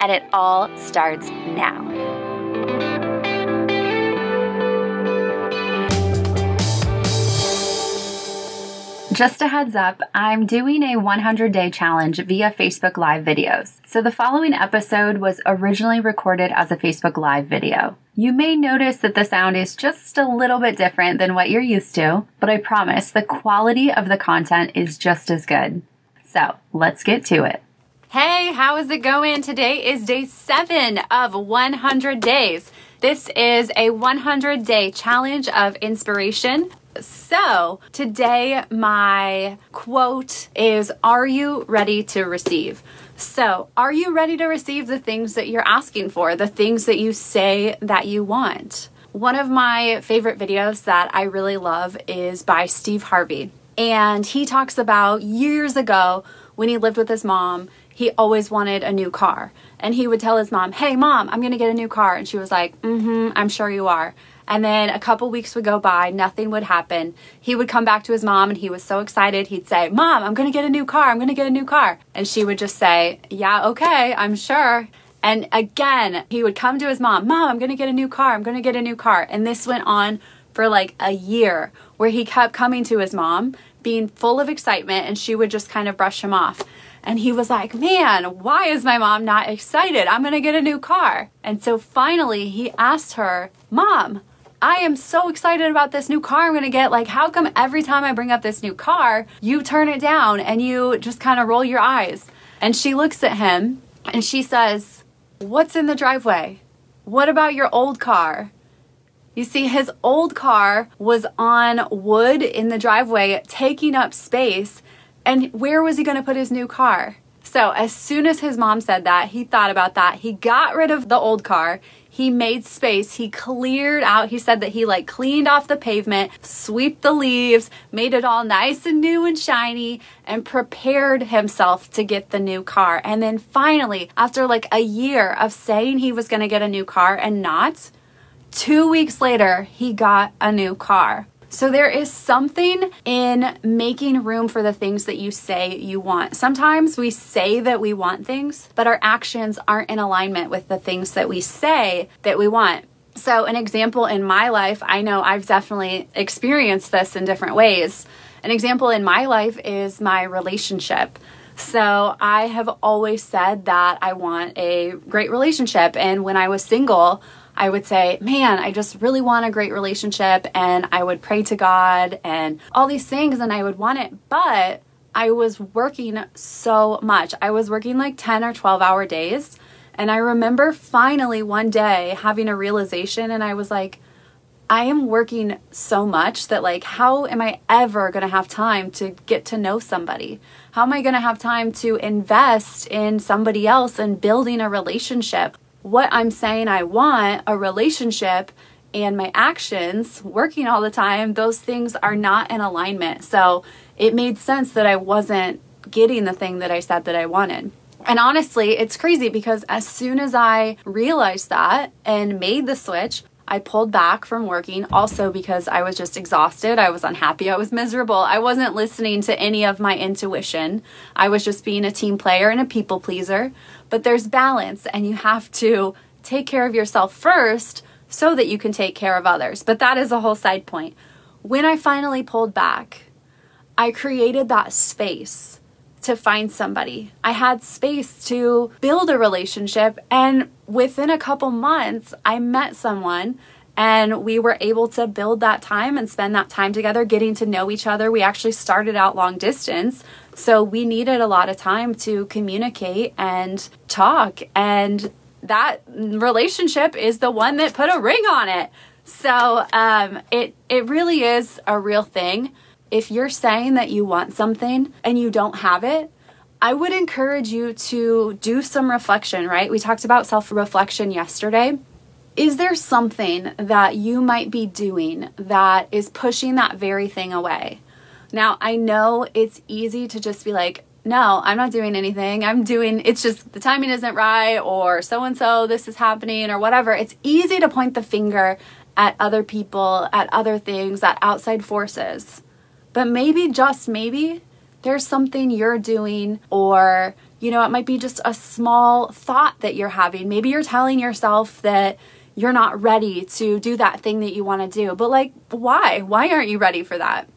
And it all starts now. Just a heads up, I'm doing a 100 day challenge via Facebook Live videos. So the following episode was originally recorded as a Facebook Live video. You may notice that the sound is just a little bit different than what you're used to, but I promise the quality of the content is just as good. So let's get to it. Hey, how is it going? Today is day seven of 100 days. This is a 100 day challenge of inspiration. So, today my quote is Are you ready to receive? So, are you ready to receive the things that you're asking for, the things that you say that you want? One of my favorite videos that I really love is by Steve Harvey. And he talks about years ago when he lived with his mom, he always wanted a new car. And he would tell his mom, Hey, mom, I'm going to get a new car. And she was like, Mm hmm, I'm sure you are. And then a couple weeks would go by, nothing would happen. He would come back to his mom and he was so excited. He'd say, Mom, I'm going to get a new car. I'm going to get a new car. And she would just say, Yeah, okay, I'm sure. And again, he would come to his mom, Mom, I'm going to get a new car. I'm going to get a new car. And this went on for like a year where he kept coming to his mom, being full of excitement, and she would just kind of brush him off. And he was like, Man, why is my mom not excited? I'm gonna get a new car. And so finally he asked her, Mom, I am so excited about this new car I'm gonna get. Like, how come every time I bring up this new car, you turn it down and you just kind of roll your eyes? And she looks at him and she says, What's in the driveway? What about your old car? You see, his old car was on wood in the driveway, taking up space. And where was he going to put his new car? So, as soon as his mom said that, he thought about that. He got rid of the old car. He made space. He cleared out. He said that he like cleaned off the pavement, swept the leaves, made it all nice and new and shiny, and prepared himself to get the new car. And then finally, after like a year of saying he was going to get a new car and not, two weeks later, he got a new car. So there is something in making room for the things that you say you want. Sometimes we say that we want things, but our actions aren't in alignment with the things that we say that we want. So, an example in my life, I know I've definitely experienced this in different ways. An example in my life is my relationship. So, I have always said that I want a great relationship. And when I was single, I would say, man, I just really want a great relationship. And I would pray to God and all these things, and I would want it. But I was working so much. I was working like 10 or 12 hour days. And I remember finally one day having a realization, and I was like, I am working so much that, like, how am I ever going to have time to get to know somebody? How am I going to have time to invest in somebody else and building a relationship? What I'm saying I want, a relationship, and my actions, working all the time, those things are not in alignment. So it made sense that I wasn't getting the thing that I said that I wanted. And honestly, it's crazy because as soon as I realized that and made the switch, I pulled back from working also because I was just exhausted. I was unhappy. I was miserable. I wasn't listening to any of my intuition. I was just being a team player and a people pleaser. But there's balance, and you have to take care of yourself first so that you can take care of others. But that is a whole side point. When I finally pulled back, I created that space to find somebody. I had space to build a relationship. And within a couple months, I met someone and we were able to build that time and spend that time together getting to know each other. We actually started out long distance. So we needed a lot of time to communicate and talk. And that relationship is the one that put a ring on it. So um, it, it really is a real thing. If you're saying that you want something and you don't have it, I would encourage you to do some reflection, right? We talked about self reflection yesterday. Is there something that you might be doing that is pushing that very thing away? Now, I know it's easy to just be like, no, I'm not doing anything. I'm doing, it's just the timing isn't right, or so and so, this is happening, or whatever. It's easy to point the finger at other people, at other things, at outside forces. But maybe, just maybe, there's something you're doing, or, you know, it might be just a small thought that you're having. Maybe you're telling yourself that you're not ready to do that thing that you want to do. But, like, why? Why aren't you ready for that?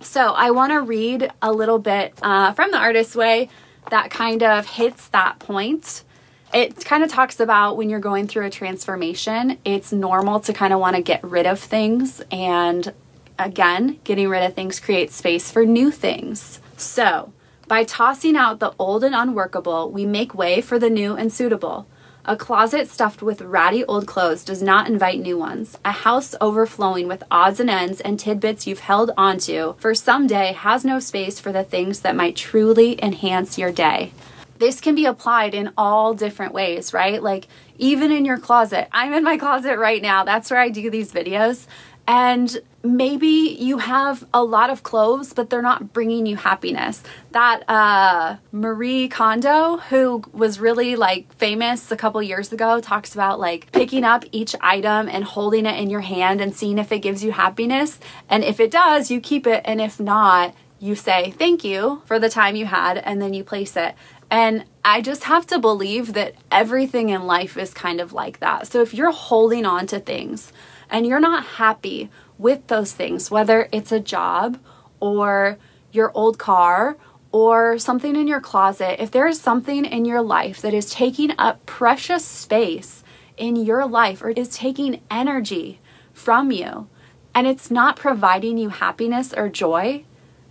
So, I want to read a little bit uh, from the Artist's Way that kind of hits that point. It kind of talks about when you're going through a transformation, it's normal to kind of want to get rid of things. And again, getting rid of things creates space for new things. So, by tossing out the old and unworkable, we make way for the new and suitable. A closet stuffed with ratty old clothes does not invite new ones. A house overflowing with odds and ends and tidbits you've held onto for some day has no space for the things that might truly enhance your day. This can be applied in all different ways, right? Like, even in your closet. I'm in my closet right now. That's where I do these videos. And maybe you have a lot of clothes, but they're not bringing you happiness. That uh, Marie Kondo, who was really like famous a couple years ago, talks about like picking up each item and holding it in your hand and seeing if it gives you happiness. And if it does, you keep it. And if not, you say thank you for the time you had and then you place it. And I just have to believe that everything in life is kind of like that. So if you're holding on to things, and you're not happy with those things, whether it's a job or your old car or something in your closet, if there is something in your life that is taking up precious space in your life or is taking energy from you and it's not providing you happiness or joy,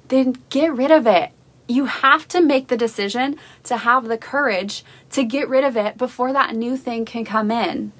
then get rid of it. You have to make the decision to have the courage to get rid of it before that new thing can come in.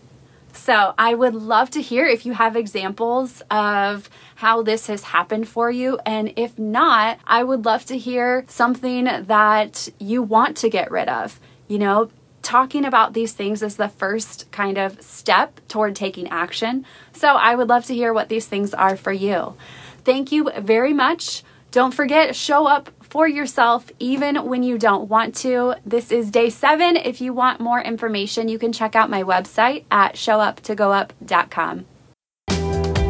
So I would love to hear if you have examples of how this has happened for you. And if not, I would love to hear something that you want to get rid of. You know, talking about these things is the first kind of step toward taking action. So I would love to hear what these things are for you. Thank you very much. Don't forget, show up for yourself even when you don't want to. This is day seven. If you want more information, you can check out my website at showuptogoup.com.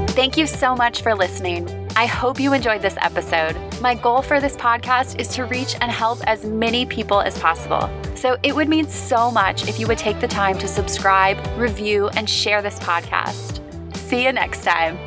Thank you so much for listening. I hope you enjoyed this episode. My goal for this podcast is to reach and help as many people as possible. So it would mean so much if you would take the time to subscribe, review, and share this podcast. See you next time.